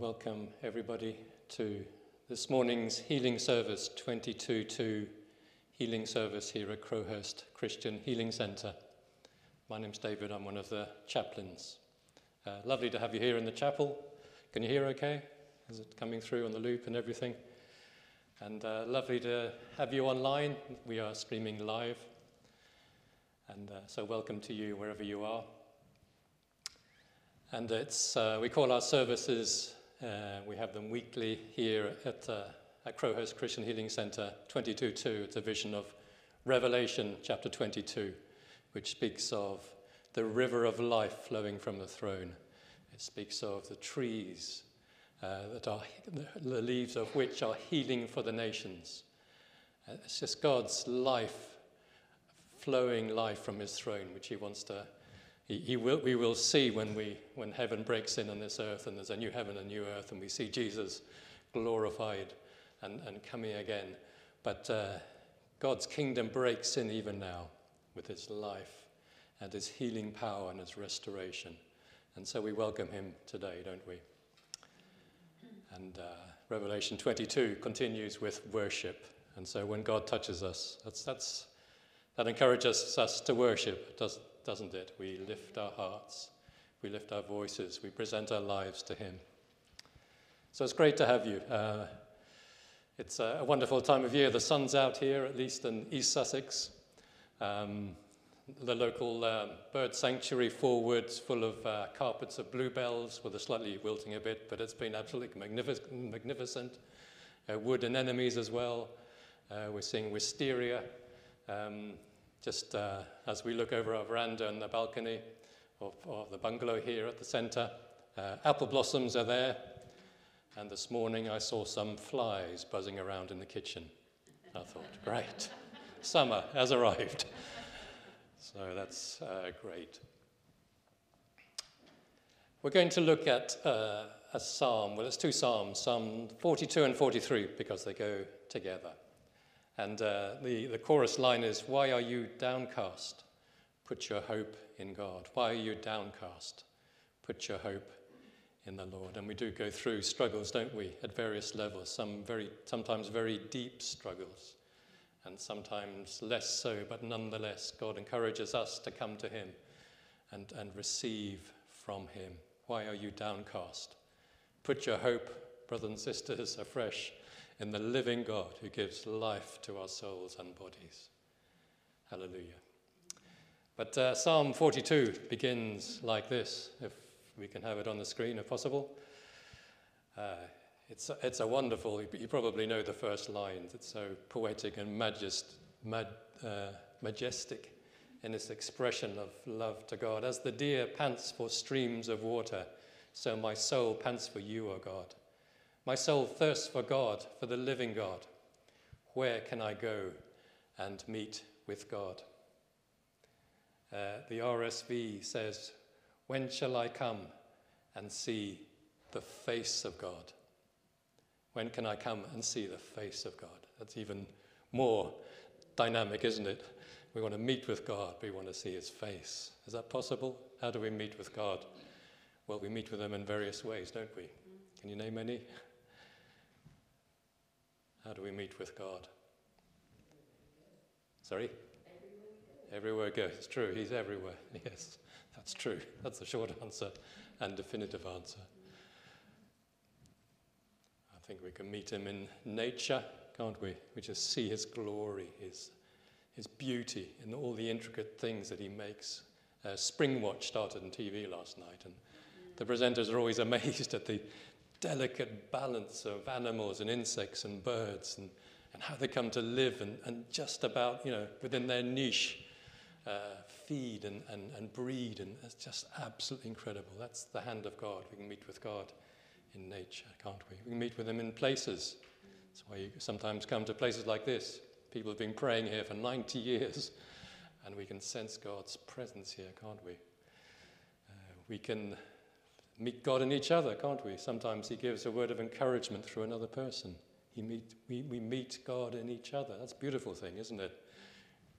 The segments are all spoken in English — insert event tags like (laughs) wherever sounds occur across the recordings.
welcome everybody to this morning's healing service 22 healing service here at Crowhurst Christian Healing Centre. My name's David, I'm one of the chaplains. Uh, lovely to have you here in the chapel. Can you hear okay? Is it coming through on the loop and everything? And uh, lovely to have you online. We are streaming live. And uh, so, welcome to you wherever you are. And it's, uh, we call our services, uh, we have them weekly here at, uh, at Crowhurst Christian Healing Centre 22.2. It's a vision of Revelation chapter 22, which speaks of the river of life flowing from the throne. It speaks of the trees uh, that are, the leaves of which are healing for the nations. Uh, it's just God's life, flowing life from his throne, which he wants to he, he will, we will see when, we, when heaven breaks in on this earth and there's a new heaven and new earth and we see Jesus glorified and, and coming again. But uh, God's kingdom breaks in even now with his life and his healing power and his restoration. And so we welcome him today, don't we? And uh, Revelation 22 continues with worship. And so when God touches us, that's, that's, that encourages us to worship, doesn't it? We lift our hearts, we lift our voices, we present our lives to Him. So it's great to have you. Uh, it's a, wonderful time of year. The sun's out here, at least in East Sussex. Um, the local uh, bird sanctuary, Fore Woods, full of uh, carpets of bluebells, with a slightly wilting a bit, but it's been absolutely magnific- magnificent. Uh, wood anemones as well. Uh, we're seeing wisteria. Um, just uh, as we look over our veranda and the balcony of, of the bungalow here at the centre. Uh, apple blossoms are there, and this morning I saw some flies buzzing around in the kitchen. I thought, great, summer has arrived. So that's uh, great. We're going to look at uh, a psalm. Well, it's two psalms, Psalm 42 and 43, because they go together. And uh, the, the chorus line is, Why are you downcast? Put your hope in God. Why are you downcast? Put your hope in the Lord. And we do go through struggles, don't we, at various levels, some very, sometimes very deep struggles, and sometimes less so, but nonetheless, God encourages us to come to Him and, and receive from Him. Why are you downcast? Put your hope, brothers and sisters, afresh in the living God who gives life to our souls and bodies. Hallelujah. But uh, Psalm 42 begins like this, if we can have it on the screen if possible. Uh, it's, it's a wonderful, you probably know the first lines. It's so poetic and majest, mad, uh, majestic in its expression of love to God. As the deer pants for streams of water, so my soul pants for you, O God. My soul thirsts for God, for the living God. Where can I go and meet with God? Uh, the RSV says, When shall I come and see the face of God? When can I come and see the face of God? That's even more dynamic, isn't it? We want to meet with God, we want to see his face. Is that possible? How do we meet with God? Well, we meet with him in various ways, don't we? Can you name any? How do we meet with God? Sorry? Everywhere we go. It's true, He's everywhere. (laughs) Yes, that's true. That's the short answer and definitive answer. I think we can meet Him in nature, can't we? We just see His glory, His, his beauty, in all the intricate things that He makes. Uh, Springwatch started on TV last night, and the presenters are always (laughs) amazed at the delicate balance of animals and insects and birds and, and how they come to live and, and just about, you know, within their niche, uh, feed and, and, and breed. And it's just absolutely incredible. That's the hand of God. We can meet with God in nature, can't we? We can meet with Him in places. That's why you sometimes come to places like this. People have been praying here for 90 years, and we can sense God's presence here, can't we? Uh, we can meet God in each other, can't we? Sometimes He gives a word of encouragement through another person. He meet, we, we meet God in each other. That's a beautiful thing, isn't it?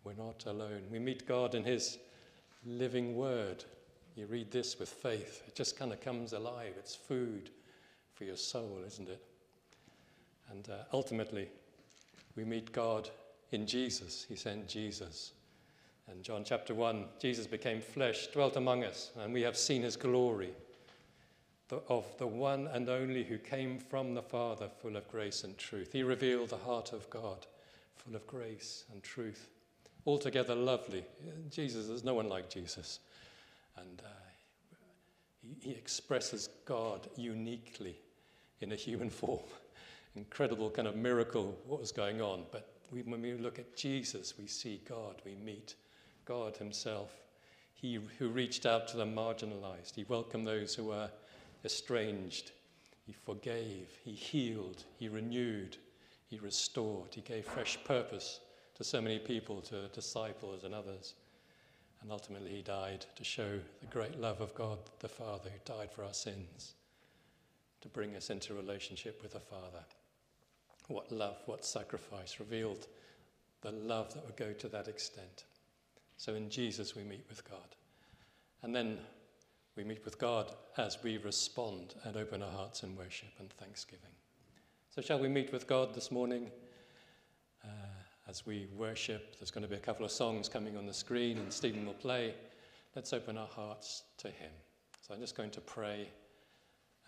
We're not alone. We meet God in His living word. You read this with faith, it just kind of comes alive. It's food for your soul, isn't it? And uh, ultimately, we meet God in Jesus. He sent Jesus. And John chapter 1 Jesus became flesh, dwelt among us, and we have seen his glory of the one and only who came from the Father, full of grace and truth. He revealed the heart of God, full of grace and truth. Altogether lovely. Jesus, there's no one like Jesus. And uh, he, he expresses God uniquely in a human (laughs) form. Incredible kind of miracle what was going on. But we, when we look at Jesus, we see God, we meet God Himself. He who reached out to the marginalized, He welcomed those who were estranged. He forgave, He healed, He renewed, He restored, He gave fresh purpose to so many people, to disciples and others. And ultimately, He died to show the great love of God the Father who died for our sins, to bring us into relationship with the Father. What love, what sacrifice revealed the love that would go to that extent. So in Jesus, we meet with God. And then we meet with God as we respond and open our hearts in worship and thanksgiving. So, shall we meet with God this morning uh, as we worship? There's going to be a couple of songs coming on the screen, and Stephen will play. Let's open our hearts to Him. So, I'm just going to pray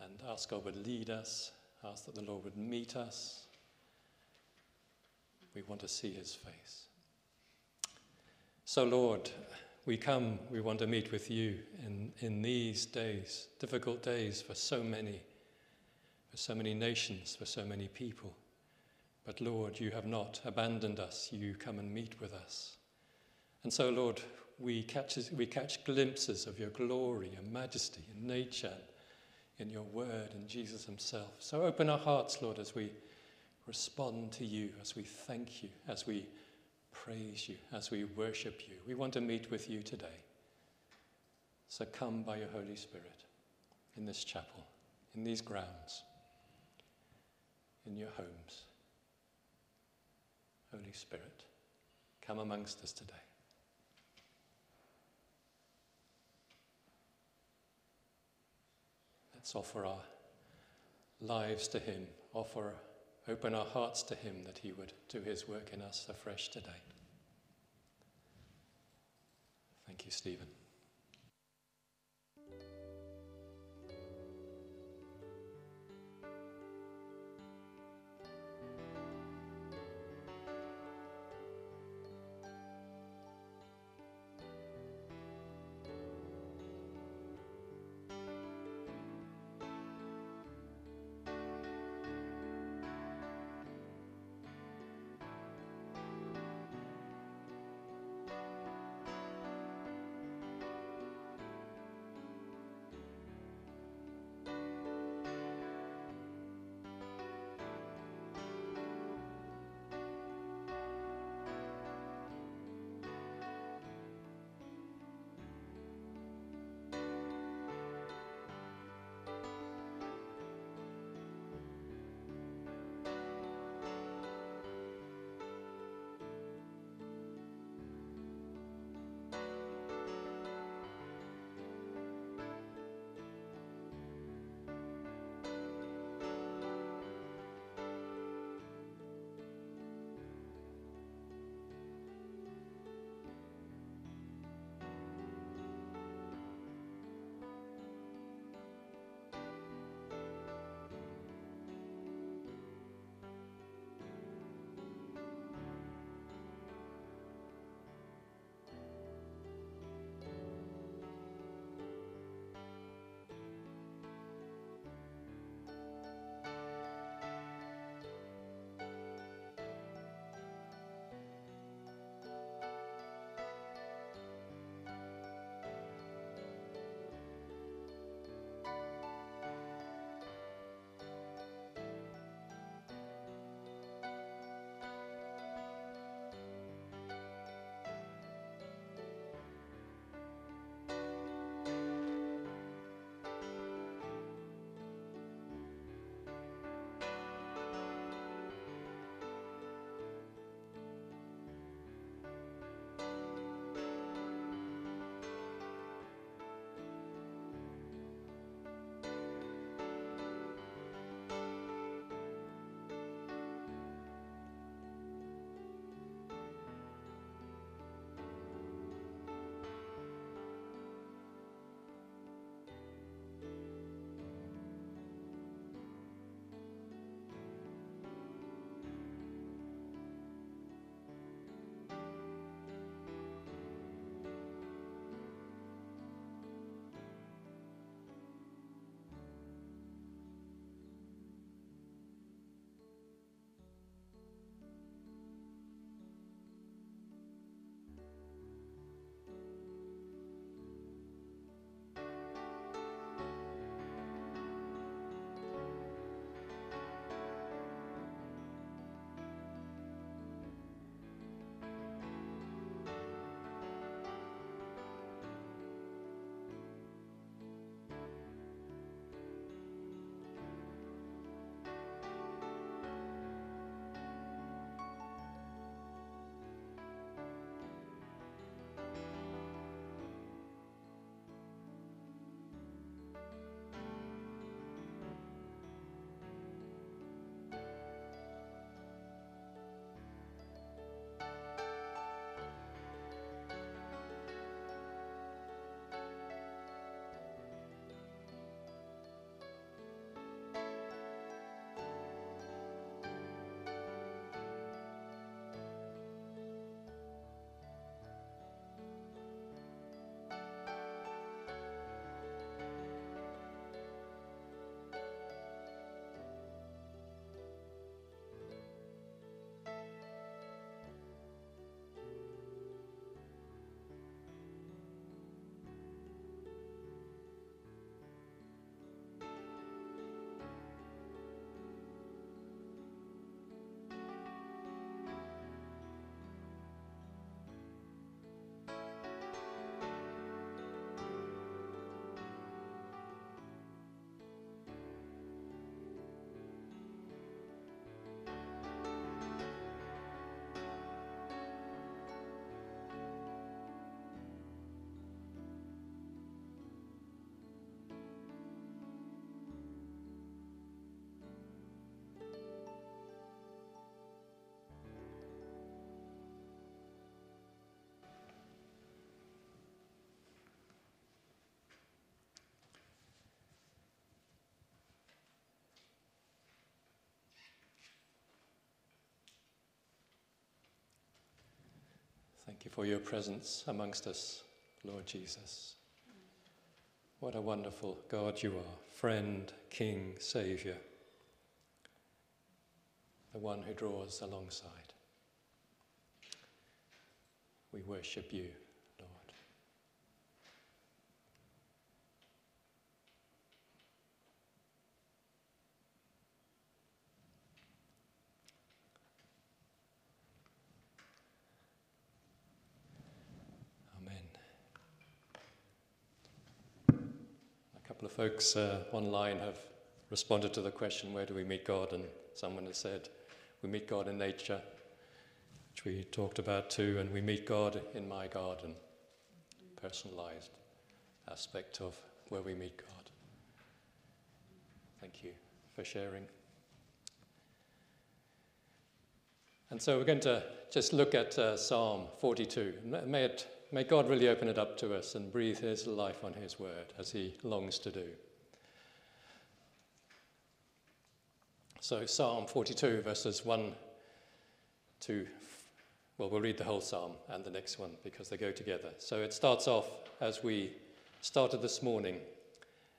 and ask God would lead us, ask that the Lord would meet us. We want to see His face. So, Lord, we come, we want to meet with you in, in these days, difficult days for so many, for so many nations, for so many people. But Lord, you have not abandoned us. You come and meet with us. And so, Lord, we catch, we catch glimpses of your glory and majesty and nature in your word and Jesus himself. So open our hearts, Lord, as we respond to you, as we thank you, as we praise you, as we worship you. We want to meet with you today. So come by your Holy Spirit in this chapel, in these grounds, in your homes. Holy Spirit, come amongst us today. Let's offer our lives to Him, offer open our hearts to Him that He would do His work in us afresh today. Thank you, Stephen. Thank you for your presence amongst us, Lord Jesus. What a wonderful God you are, friend, King, Saviour, the one who draws alongside. We worship you. couple of folks uh, online have responded to the question, Where do we meet God? And someone has said, We meet God in nature, which we talked about too, and we meet God in my garden, personalized aspect of where we meet God. Thank you for sharing. And so we're going to just look at uh, Psalm 42. May it May God really open it up to us and breathe His life on His word as He longs to do. So, Psalm 42, verses 1 to, well, we'll read the whole psalm and the next one because they go together. So, it starts off as we started this morning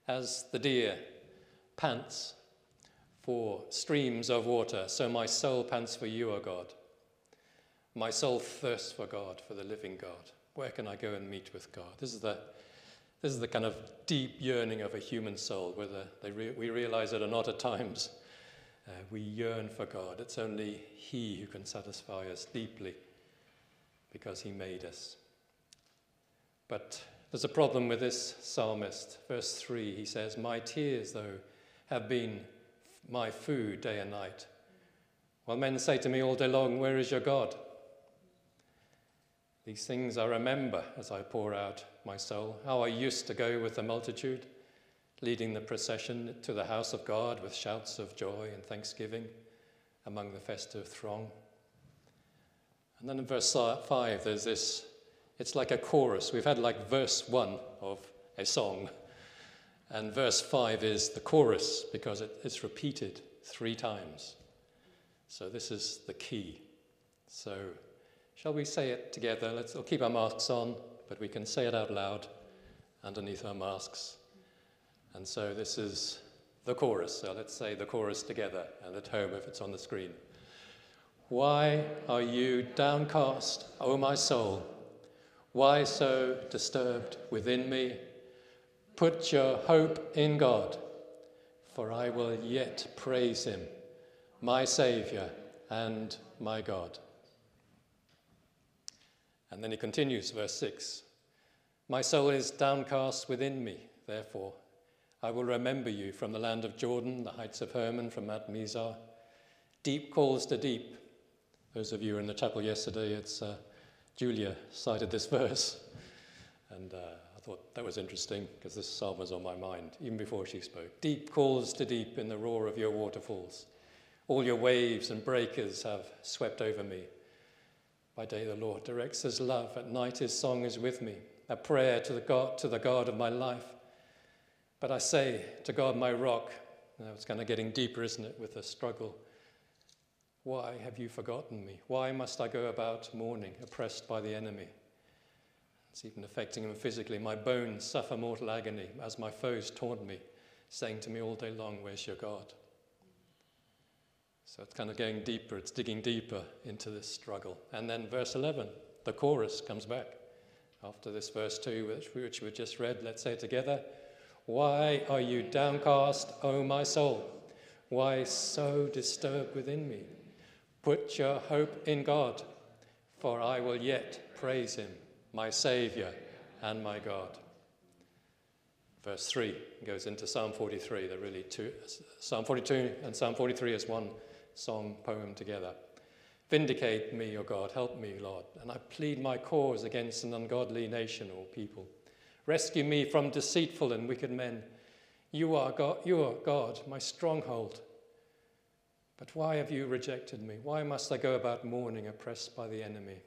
as the deer pants for streams of water, so my soul pants for you, O God. My soul thirsts for God, for the living God. Where can I go and meet with God? This is the, this is the kind of deep yearning of a human soul, whether re- we realize it or not at times. Uh, we yearn for God. It's only He who can satisfy us deeply because He made us. But there's a problem with this psalmist. Verse 3, he says, My tears, though, have been my food day and night. While men say to me all day long, Where is your God? These things I remember as I pour out my soul, how I used to go with the multitude, leading the procession to the house of God with shouts of joy and thanksgiving among the festive throng. And then in verse 5, there's this, it's like a chorus. We've had like verse 1 of a song, and verse 5 is the chorus because it, it's repeated three times. So this is the key. So Shall we say it together? Let's we'll keep our masks on, but we can say it out loud underneath our masks. And so this is the chorus. So let's say the chorus together and at home if it's on the screen. Why are you downcast, O my soul? Why so disturbed within me? Put your hope in God, for I will yet praise him, my Saviour and my God. And then he continues, verse 6 My soul is downcast within me, therefore. I will remember you from the land of Jordan, the heights of Hermon, from Mount Mizar. Deep calls to deep. Those of you who were in the chapel yesterday, it's uh, Julia cited this (laughs) verse. And uh, I thought that was interesting because this psalm was on my mind even before she spoke. Deep calls to deep in the roar of your waterfalls. All your waves and breakers have swept over me. By day, the Lord directs his love. At night, his song is with me, a prayer to the God, to the God of my life. But I say to God, my rock, now it's kind of getting deeper, isn't it, with the struggle. Why have you forgotten me? Why must I go about mourning, oppressed by the enemy? It's even affecting him physically. My bones suffer mortal agony as my foes taunt me, saying to me all day long, Where's your God? So it's kind of going deeper, it's digging deeper into this struggle. And then verse 11, the chorus comes back after this verse 2, which, which we just read. Let's say together. Why are you downcast, O my soul? Why so disturbed within me? Put your hope in God, for I will yet praise him, my Saviour and my God. Verse 3 goes into Psalm 43. They're really two, Psalm 42 and Psalm 43 is one song poem together. Vindicate me, O God, help me, Lord, and I plead my cause against an ungodly nation or people. Rescue me from deceitful and wicked men. You are God, you are God, my stronghold. But why have you rejected me? Why must I go about mourning, oppressed by the enemy?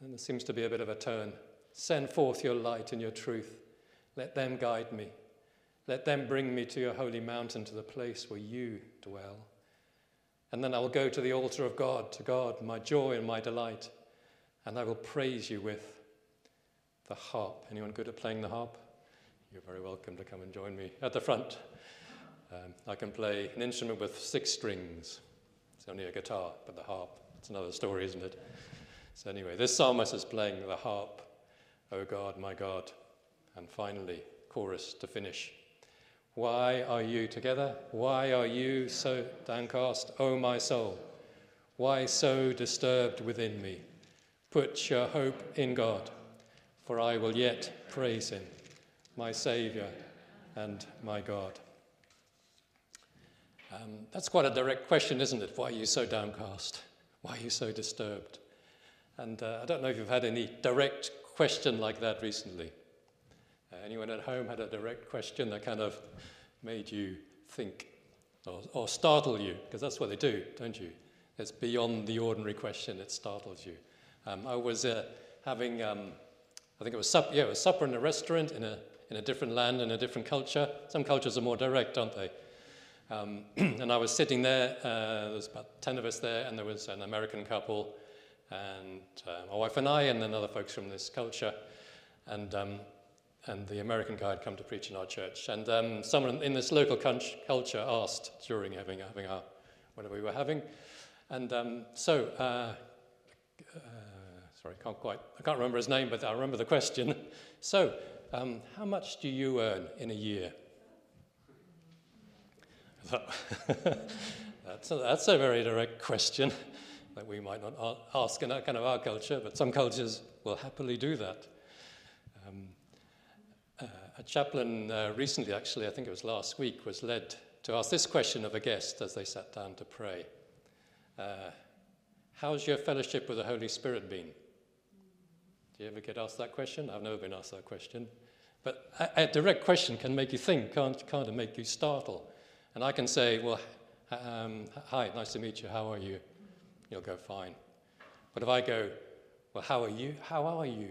And there seems to be a bit of a turn. Send forth your light and your truth. Let them guide me. Let them bring me to your holy mountain, to the place where you dwell. And then I will go to the altar of God, to God, my joy and my delight. and I will praise you with the harp. Anyone good at playing the harp? You're very welcome to come and join me at the front. Um, I can play an instrument with six strings. It's only a guitar, but the harp, it's another story, isn't it? So, anyway, this psalmist is playing the harp, O God, my God. And finally, chorus to finish. Why are you together? Why are you so downcast, O my soul? Why so disturbed within me? Put your hope in God, for I will yet praise him, my Saviour and my God. Um, that's quite a direct question, isn't it? Why are you so downcast? Why are you so disturbed? And uh, I don't know if you've had any direct question like that recently. Uh, anyone at home had a direct question that kind of made you think or, or startle you? Because that's what they do, don't you? It's beyond the ordinary question, it startles you. Um, I was uh, having, um, I think it was, sup- yeah, it was supper in a restaurant in a, in a different land, in a different culture. Some cultures are more direct, aren't they? Um, (clears throat) and I was sitting there, uh, there was about 10 of us there, and there was an American couple, and uh, my wife and I, and then other folks from this culture. And, um, and the American guy had come to preach in our church. And um, someone in this local culture asked during having, having our, whatever we were having. And um, so, uh, uh, sorry, I can't quite, I can't remember his name, but I remember the question. (laughs) So, um, how much do you earn in a year? (laughs) that's, a, that's a very direct question (laughs) that we might not ask in our, kind of our culture, but some cultures will happily do that. Um, a chaplain uh, recently, actually, I think it was last week, was led to ask this question of a guest as they sat down to pray. Uh, how's your fellowship with the Holy Spirit been? Do you ever get asked that question? I've never been asked that question. But a, a direct question can make you think, can't, can't it make you startle? And I can say, well, um, hi, nice to meet you, how are you? You'll go, fine. But if I go, well, how are you? How are you?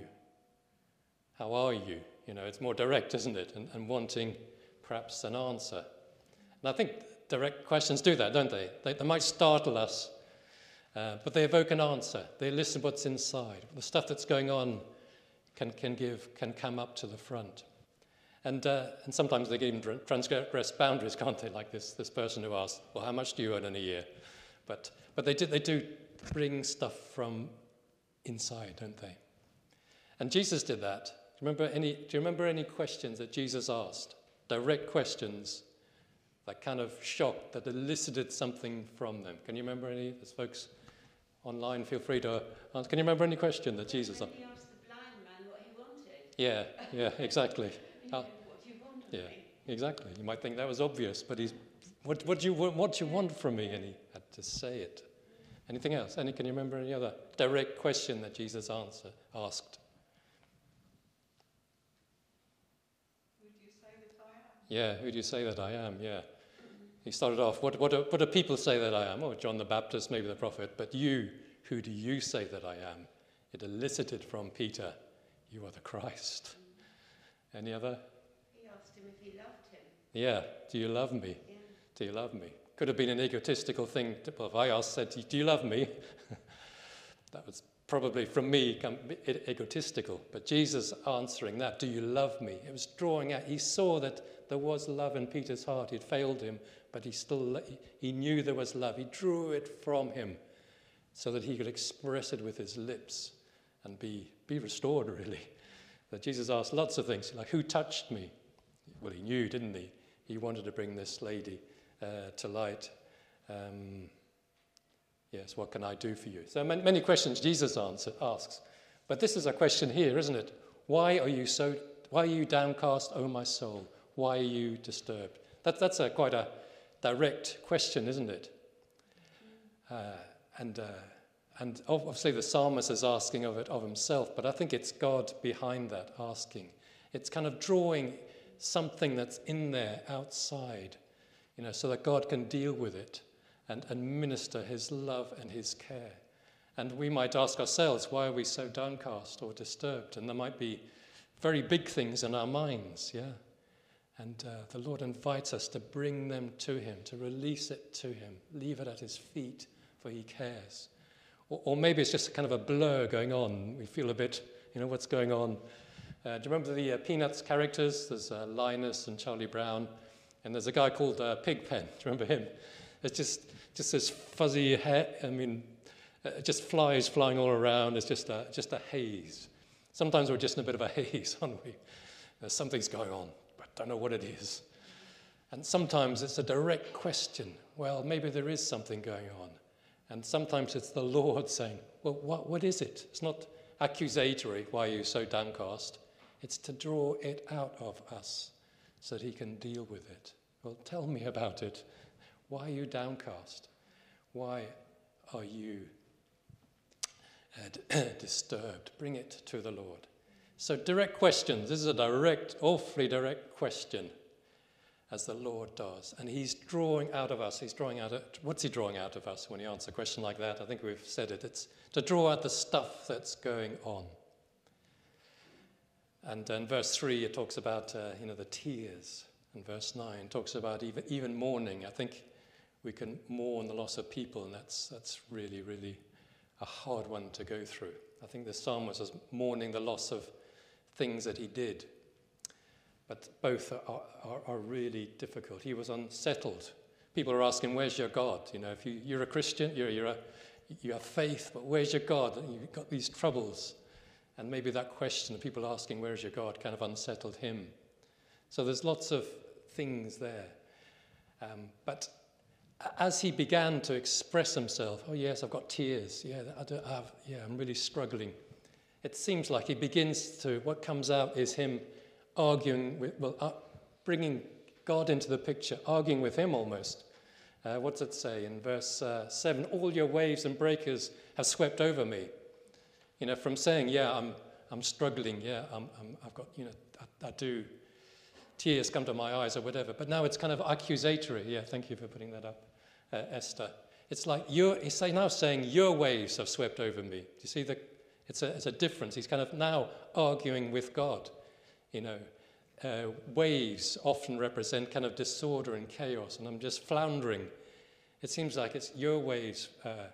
How are you? You know, it's more direct, isn't it? And, and wanting perhaps an answer. And I think direct questions do that, don't they? They, they might startle us, uh, but they evoke an answer. They listen what's inside. The stuff that's going on can, can, give, can come up to the front. And, uh, and sometimes they even transgress boundaries, can't they? Like this, this person who asked, Well, how much do you earn in a year? But, but they, do, they do bring stuff from inside, don't they? And Jesus did that. Do you remember any, do you remember any questions that Jesus asked? Direct questions that kind of shocked, that elicited something from them. Can you remember any? There's folks online, feel free to answer. Can you remember any question that Jesus asked? He asked the blind man what he wanted. Yeah, yeah, (laughs) exactly. Uh, what do you want yeah, me? exactly. You might think that was obvious, but he's, what, what, do you, what, what do you want from me? And he had to say it. Anything else? Any, can you remember any other direct question that Jesus answered, asked? Who do you say that I am? Yeah, who do you say that I am? Yeah. He started off, what, what, do, what do people say that I am? Oh, John the Baptist, maybe the prophet. But you, who do you say that I am? It elicited from Peter, you are the Christ. Any other? He asked him if he loved him. Yeah, do you love me? Yeah. Do you love me? Could have been an egotistical thing. To, well, if I asked, said, Do you love me? (laughs) that was probably from me egotistical. But Jesus answering that, Do you love me? It was drawing out. He saw that there was love in Peter's heart. He'd failed him, but he still he knew there was love. He drew it from him so that he could express it with his lips and be, be restored, (laughs) really that Jesus asked lots of things, like, Who touched me? Well, he knew, didn't he? He wanted to bring this lady uh, to light. Um, yes, what can I do for you? So many, questions Jesus answer, asks. But this is a question here, isn't it? Why are you so, why are you downcast, O my soul? Why are you disturbed? That, that's a, quite a direct question, isn't it? Uh, and uh, and obviously, the psalmist is asking of it of himself, but I think it's God behind that asking. It's kind of drawing something that's in there outside, you know, so that God can deal with it and, and minister his love and his care. And we might ask ourselves, why are we so downcast or disturbed? And there might be very big things in our minds, yeah? And uh, the Lord invites us to bring them to Him, to release it to Him, leave it at His feet, for He cares. Or, or maybe it's just kind of a blur going on. We feel a bit, you know, what's going on. Uh, do you remember the uh, Peanuts characters? There's uh, Linus and Charlie Brown, and there's a guy called uh, Pigpen. (laughs) Do you remember him? It's just, just this fuzzy hair, I mean, uh, just flies flying all around. It's just a, just a haze. Sometimes we're just in a bit of a (laughs) haze, aren't we? Something's going on, don't know what it is. And sometimes it's a direct question. Well, maybe there is something going on. And sometimes it's the Lord saying, Well, what, what is it? It's not accusatory, why are you so downcast? It's to draw it out of us so that He can deal with it. Well, tell me about it. Why are you downcast? Why are you uh, (clears throat) disturbed? Bring it to the Lord. So, direct questions. This is a direct, awfully direct question as the Lord does. And He's drawing out of us, He's drawing out, of, what's He drawing out of us when He answers a question like that? I think we've said it. It's to draw out the stuff that's going on. And in verse 3, it talks about, uh, you know, the tears. And verse 9 talks about even, even mourning. I think we can mourn the loss of people, and that's, that's really, really a hard one to go through. I think the psalmist was mourning the loss of things that he did but both are, are, are, really difficult. He was unsettled. People are asking, Where's your God? You know, if you, you're a Christian, you're, you're a, you have faith, but where's your God? And you've got these troubles. And maybe that question of people asking, Where's your God? kind of unsettled him. So there's lots of things there. Um, but as he began to express himself, oh, yes, I've got tears. Yeah, I, have, yeah, I'm really struggling. It seems like he begins to, what comes out is him arguing with, well, uh, bringing God into the picture, arguing with him almost. Uh, what's it say in verse uh, 7? All your waves and breakers have swept over me. You know, from saying, yeah, I'm, I'm struggling, yeah, I'm, I'm, I've got, you know, I, I, do, tears come to my eyes or whatever. But now it's kind of accusatory. Yeah, thank you for putting that up, uh, Esther. It's like, you're, he's now saying, your waves have swept over me. Do you see the, it's a, it's a difference. He's kind of now arguing with God. You know, uh, waves often represent kind of disorder and chaos, and I'm just floundering. It seems like it's your waves uh,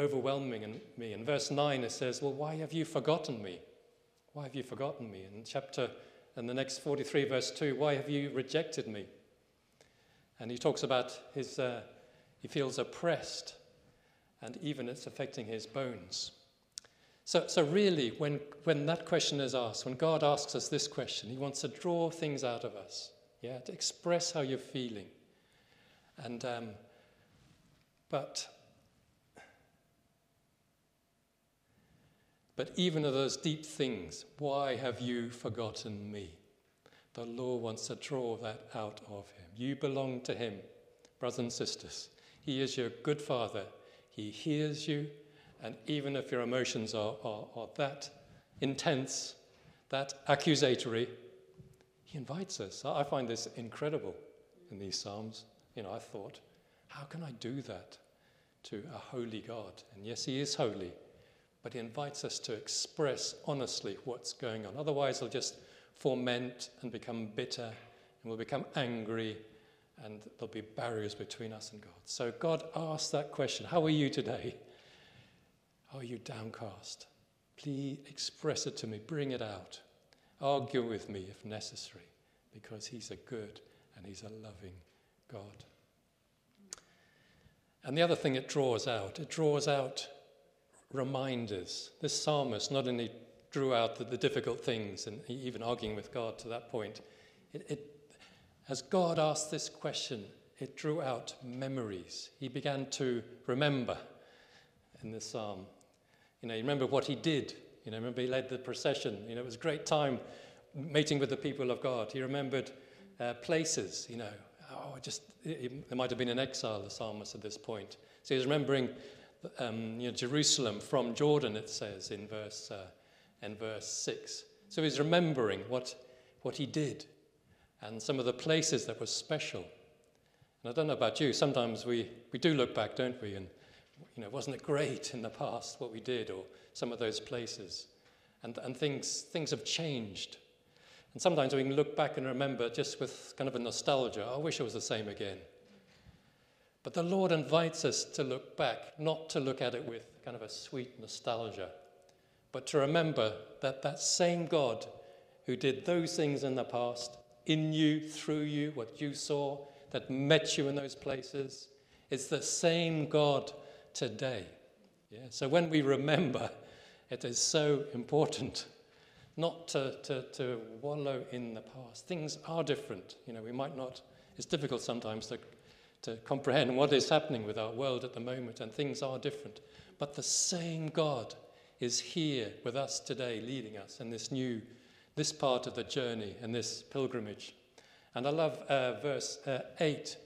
overwhelming me. In verse 9, it says, Well, why have you forgotten me? Why have you forgotten me? In chapter, in the next 43, verse 2, why have you rejected me? And he talks about his, uh, he feels oppressed, and even it's affecting his bones. So, so really, when, when that question is asked, when God asks us this question, He wants to draw things out of us, yeah, to express how you're feeling. And, um, but, but even of those deep things, why have you forgotten me? The Lord wants to draw that out of Him. You belong to Him, brothers and sisters. He is your good Father. He hears you, and even if your emotions are, are, are that intense, that accusatory, he invites us. I find this incredible in these Psalms. You know, I thought, how can I do that to a holy God? And yes, he is holy, but he invites us to express honestly what's going on. Otherwise, he'll just foment and become bitter, and we'll become angry, and there'll be barriers between us and God. So God asks that question How are you today? Are you downcast? Please express it to me, bring it out. Argue with me if necessary, because He's a good and He's a loving God. And the other thing it draws out, it draws out reminders. This psalmist not only drew out the, the difficult things and even arguing with God to that point, it, it, as God asked this question, it drew out memories. He began to remember in this psalm. You know, you remember what he did. You know, remember he led the procession. You know, it was a great time meeting with the people of God. He remembered uh, places, you know. Oh, just, there might have been an exile, the psalmist, at this point. So he's remembering um, you know, Jerusalem from Jordan, it says in verse, uh, in verse 6. So he's remembering what, what he did and some of the places that were special. And I don't know about you, sometimes we, we do look back, don't we, and you know, wasn't it great in the past what we did or some of those places? And, and things, things have changed. And sometimes we can look back and remember just with kind of a nostalgia, I wish it was the same again. But the Lord invites us to look back, not to look at it with kind of a sweet nostalgia, but to remember that that same God who did those things in the past, in you, through you, what you saw, that met you in those places, is the same God today. Yeah? So when we remember, it is so important not to, to, to wallow in the past. Things are different. You know, we might not, it's difficult sometimes to to comprehend what is happening with our world at the moment, and things are different. But the same God is here with us today, leading us in this new, this part of the journey and this pilgrimage. And I love uh, verse uh, 8.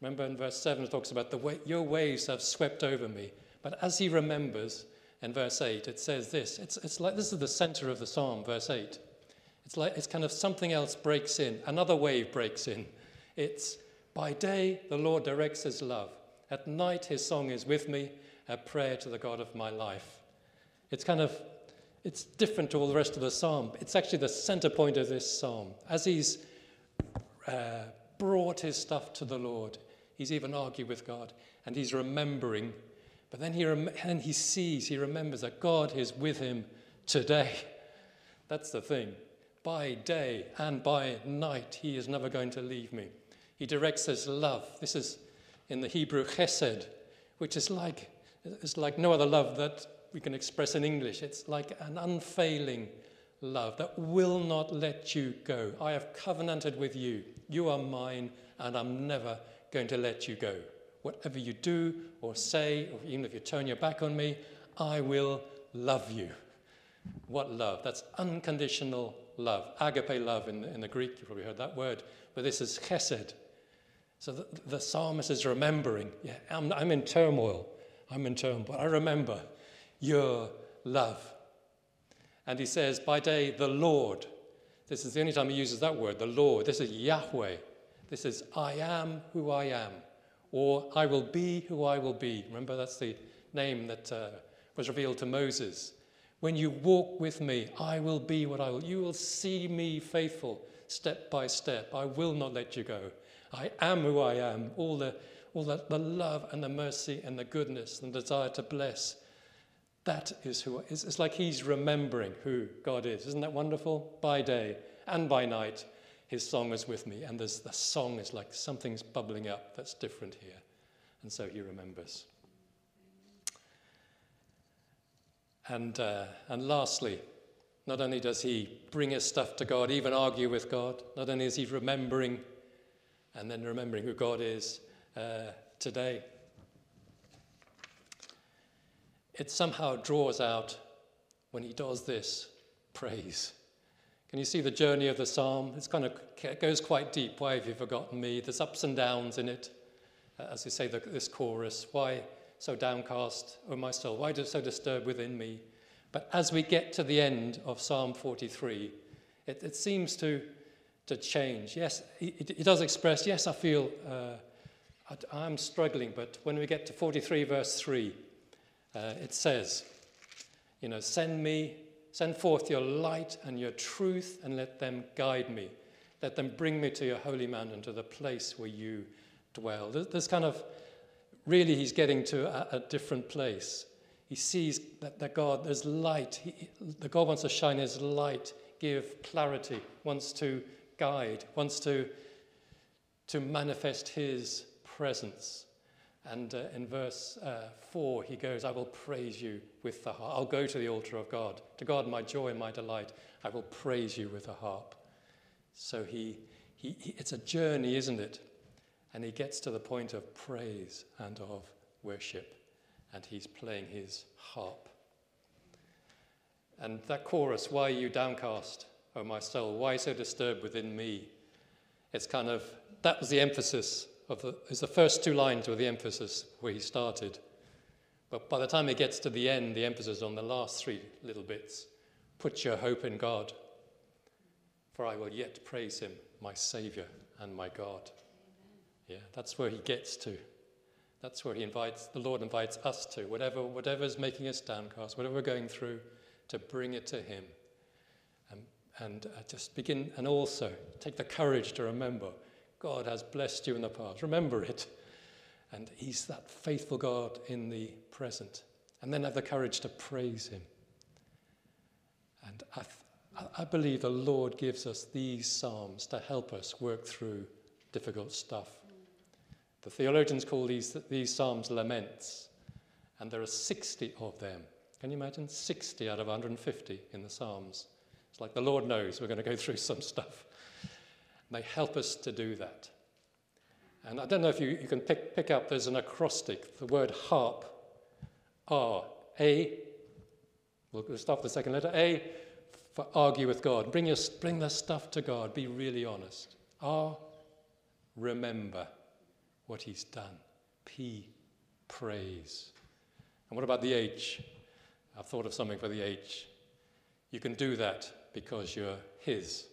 Remember in verse 7 it talks about the way, your waves have swept over me. But as he remembers in verse 8, it says this. It's, it's like this is the center of the psalm, verse 8. It's like it's kind of something else breaks in, another wave breaks in. It's by day, the Lord directs his love. At night, his song is with me, a prayer to the God of my life. It's kind of, it's different to all the rest of the psalm. It's actually the center point of this psalm. As he's uh, brought his stuff to the Lord, he's even argued with God, and he's remembering. But then he, rem- he sees, he remembers that God is with him today. That's the thing. By day and by night, he is never going to leave me. He directs his love. This is in the Hebrew chesed, which is like, it's like no other love that we can express in English. It's like an unfailing love that will not let you go. I have covenanted with you. You are mine, and I'm never going to let you go. Whatever you do or say, or even if you turn your back on me, I will love you. What love? That's unconditional love. Agape love in the, in the Greek, you probably heard that word, but this is chesed. So the, the psalmist is remembering, yeah, I'm, I'm in turmoil. I'm in turmoil, I remember your love. And he says, by day, the Lord. This is the only time he uses that word, the Lord. This is Yahweh. This is I am who I am, or I will be who I will be. Remember, that's the name that uh, was revealed to Moses. When you walk with me, I will be what I will. You will see me faithful step by step. I will not let you go. I am who I am, all the, all the, the love and the mercy and the goodness and the desire to bless. That is who it's, it's like he's remembering who God is. Isn't that wonderful? By day and by night, his song is with me, and there's, the song is like something's bubbling up that's different here. And so he remembers. And, uh, and lastly, not only does he bring his stuff to God, even argue with God, not only is he remembering and then remembering who God is uh, today. It somehow draws out, when he does this, praise. Can you see the journey of the psalm? It's kind of it goes quite deep. Why have you forgotten me? There's ups and downs in it, uh, as we say the, this chorus. Why so downcast, O my soul? Why so disturbed within me? But as we get to the end of Psalm 43, it, it seems to to change. Yes, he does express, yes, I feel uh, I, am struggling, but when we get to 43, verse 3, uh, it says, you know, send me, send forth your light and your truth, and let them guide me. Let them bring me to your holy mountain, to the place where you dwell. There's kind of, really, he's getting to a, a different place. He sees that, that God, there's light. He, the God wants to shine his light, give clarity, wants to guide, wants to, to manifest his presence. And uh, in verse uh, 4, he goes, I will praise you with the harp. I'll go to the altar of God. To God, my joy and my delight, I will praise you with a harp. So he, he, he, it's a journey, isn't it? And he gets to the point of praise and of worship. And he's playing his harp. And that chorus, Why are you downcast? O my soul, why so disturbed within me? It's kind of, that was the emphasis of the, it's the first two lines were the emphasis where he started. But by the time he gets to the end, the emphasis on the last three little bits. Put your hope in God, for I will yet praise him, my Saviour and my God. Yeah, that's where he gets to. That's where he invites, the Lord invites us to, whatever, whatever's making us downcast, whatever we're going through, to bring it to him and uh, just begin, and also take the courage to remember God has blessed you in the past. Remember it. And He's that faithful God in the present. And then have the courage to praise Him. And I, I believe the Lord gives us these Psalms to help us work through difficult stuff. The theologians call these, these Psalms laments, and there are 60 of them. Can you imagine? 60 out of 150 in the Psalms. It's like the Lord knows we're going to go through some stuff. They help us to do that. And I don't know if you, you can pick, pick up, there's an acrostic, the word harp, R, A, we'll start with the second letter, A for argue with God. Bring, your, bring the stuff to God, be really honest. R, remember what He's done. P, praise. And what about the H? I've thought of something for the H. You can do that because you're His.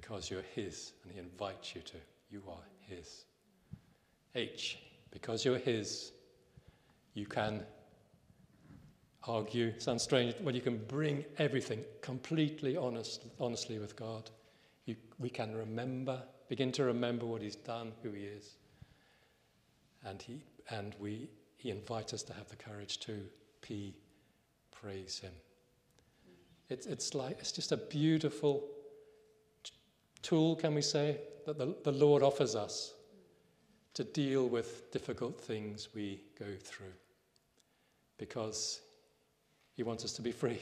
Because you're His, and He invites you to. You are His. H, because you're His, you can argue. Sounds strange. Well, you can bring everything completely honest, honestly with God. You, we can remember, begin to remember what He's done, who He is. And, he, and we, He invites us to have the courage to P, praise Him. It's, it's like, it's just a beautiful tool, can we say, that the, the Lord offers us to deal with difficult things we go through. Because He wants us to be free,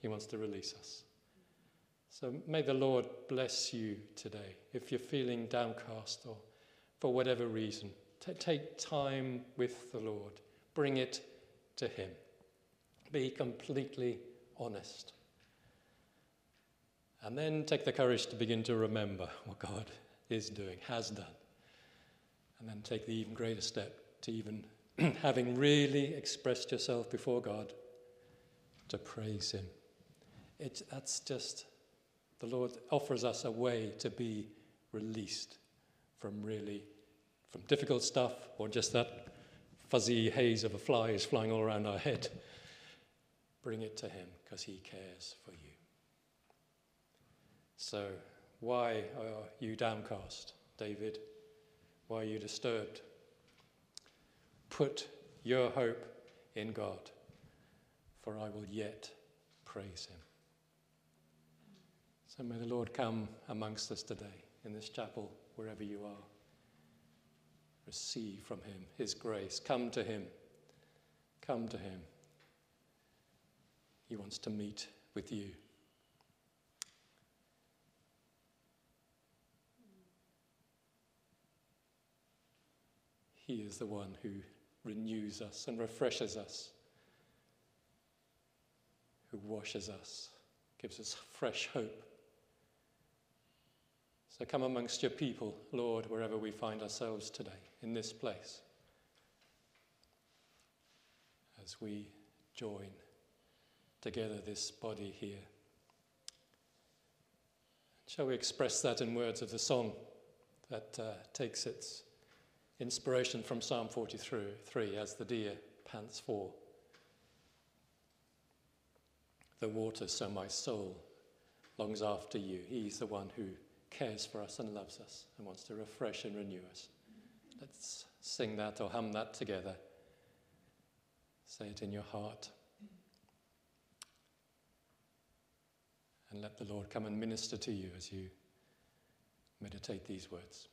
He wants to release us. So may the Lord bless you today. If you're feeling downcast or for whatever reason, t- take time with the Lord, bring it to Him. Be completely honest. And then take the courage to begin to remember what God is doing, has done. And then take the even greater step to even (clears throat) having really expressed yourself before God to praise Him. It, that's just, the Lord offers us a way to be released from really, from difficult stuff or just that fuzzy haze of a fly is flying all around our head. Bring it to Him because He cares for you. So, why are you downcast, David? Why are you disturbed? Put your hope in God, for I will yet praise Him. So, may the Lord come amongst us today in this chapel, wherever you are. Receive from Him His grace. Come to Him. Come to Him. He wants to meet with you. He is the one who renews us and refreshes us, who washes us, gives us fresh hope. So come amongst your people, Lord, wherever we find ourselves today, in this place, as we join together this body here. Shall we express that in words of the song that uh, takes its inspiration from Psalm 43 as the deer pants for the water, so my soul longs after you. He's the one who cares for us and loves us and wants to refresh and renew us. Let's sing that or hum that together. Say it in your heart. And let the Lord come and minister to you as you meditate these words.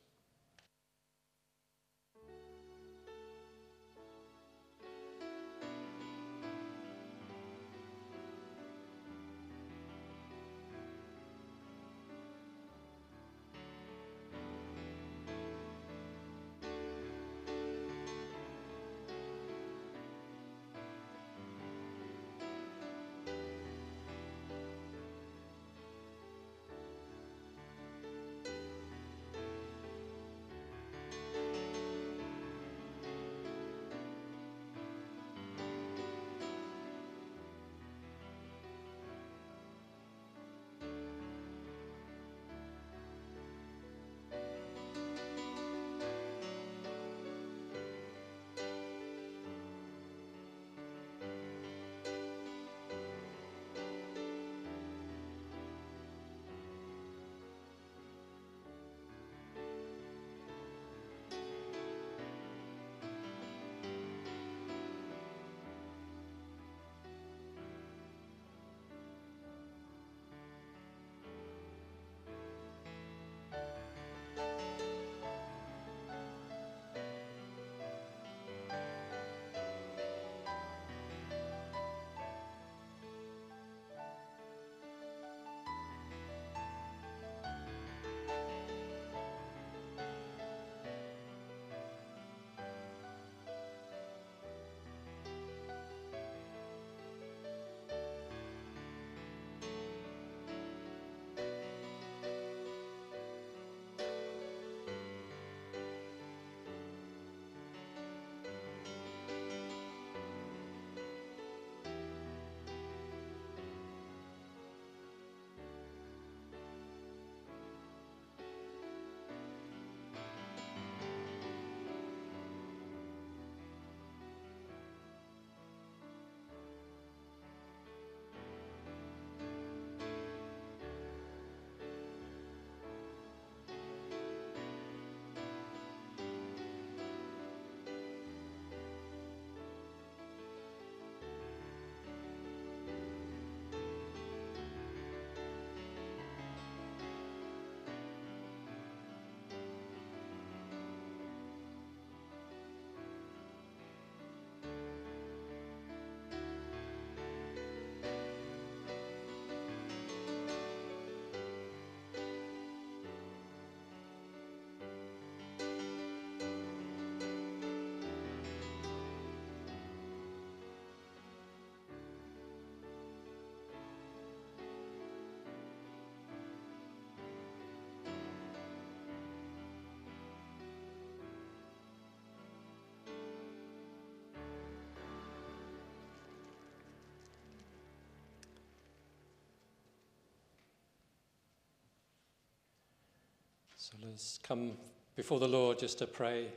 So let's come before the Lord just to pray.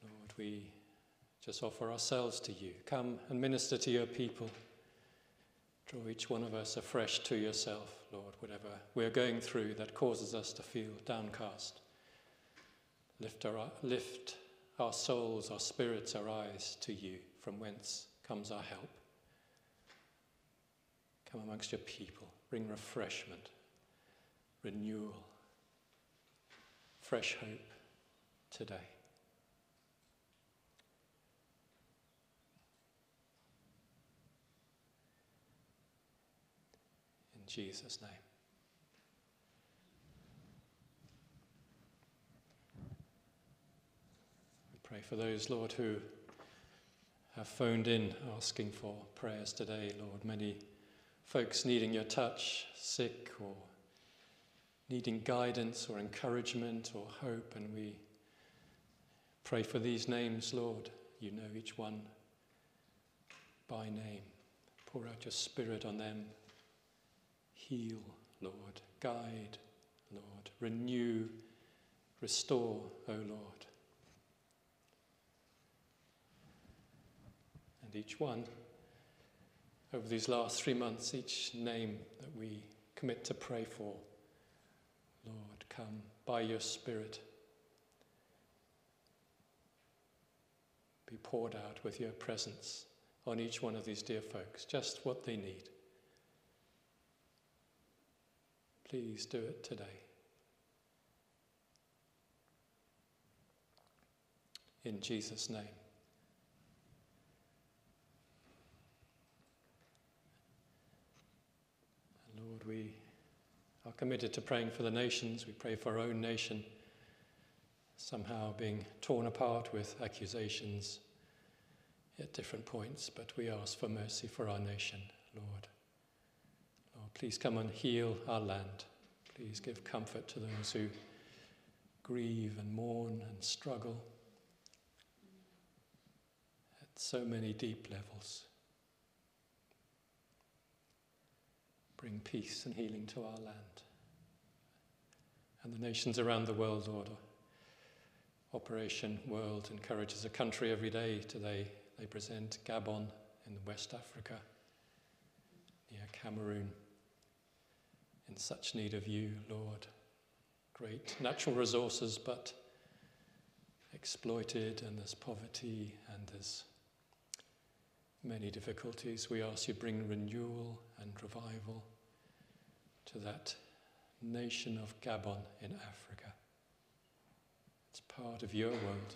Lord, we just offer ourselves to you. Come and minister to your people. Draw each one of us afresh to yourself, Lord, whatever we're going through that causes us to feel downcast. Lift our, lift our souls, our spirits, our eyes to you, from whence comes our help. Come amongst your people, bring refreshment, renewal, fresh hope today. In Jesus' name. We pray for those, Lord, who have phoned in asking for prayers today, Lord. Many folks needing your touch, sick or needing guidance or encouragement or hope, and we pray for these names, Lord. You know each one by name. Pour out your spirit on them. Heal, Lord. Guide, Lord. Renew, restore, O Lord. And each one, over these last three months, each name that we commit to pray for, come by your Spirit. Be poured out with your presence on each one of these dear folks, just what they need. Please do it today. In Jesus' name. Lord, we are committed to praying for the nations. We pray for our own nation, somehow being torn apart with accusations at different points, but we ask for mercy for our nation, Lord. Lord, please come and heal our land. Please give comfort to those who grieve and mourn and struggle at so many deep levels. Bring peace and healing to our land and the nations around the world, Lord. Operation World encourages a country every day. Today they present Gabon in West Africa, near Cameroon, in such need of you, Lord. Great natural resources, but exploited, and there's poverty and there's many difficulties. We ask you bring renewal and revival to that nation of Gabon in Africa. It's part of your world.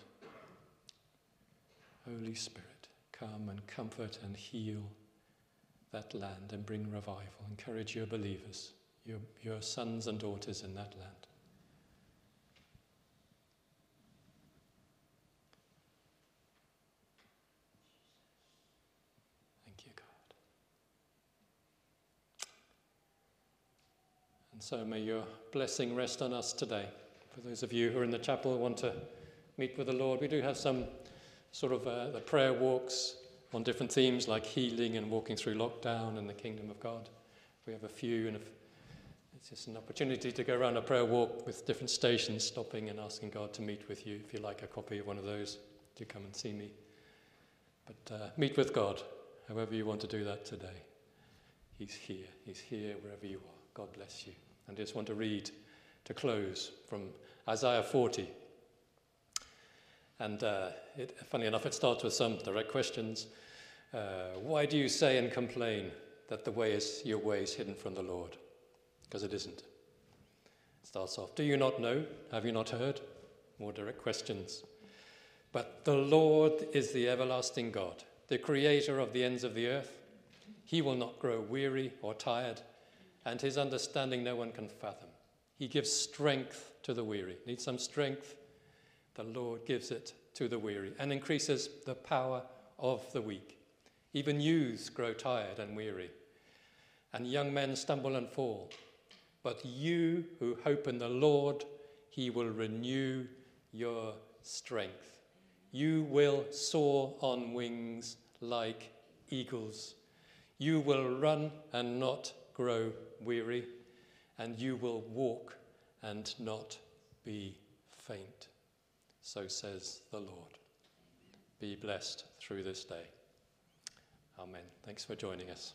Holy Spirit, come and comfort and heal that land and bring revival. Encourage your believers, your, your sons and daughters in that land. Thank you, God. And so may your blessing rest on us today. For those of you who are in the chapel want to meet with the Lord, we do have some sort of uh, the prayer walks on different themes like healing and walking through lockdown and the kingdom of God. We have a few, and it's just an opportunity to go around a prayer walk with different stations, stopping and asking God to meet with you. If you like a copy of one of those, do come and see me. But uh, meet with God, however you want to do that today. He's here. He's here wherever you are. God bless you. And I just want to read to close from Isaiah 40. And uh, it, funny enough, it starts with some direct questions. Uh, why do you say and complain that the way is your way is hidden from the Lord? Because it isn't. It starts off, do you not know? Have you not heard? More direct questions. But the Lord is the everlasting God, the creator of the ends of the earth. He will not grow weary or tired, and his understanding no one can fathom. He gives strength to the weary. Need some strength? The Lord gives it to the weary and increases the power of the weak. Even youths grow tired and weary, and young men stumble and fall. But you who hope in the Lord, he will renew your strength. You will soar on wings like eagles. You will run and not grow weary, and you will walk and not be faint. So says the Lord. Be blessed through this day. Amen. Thanks for joining us.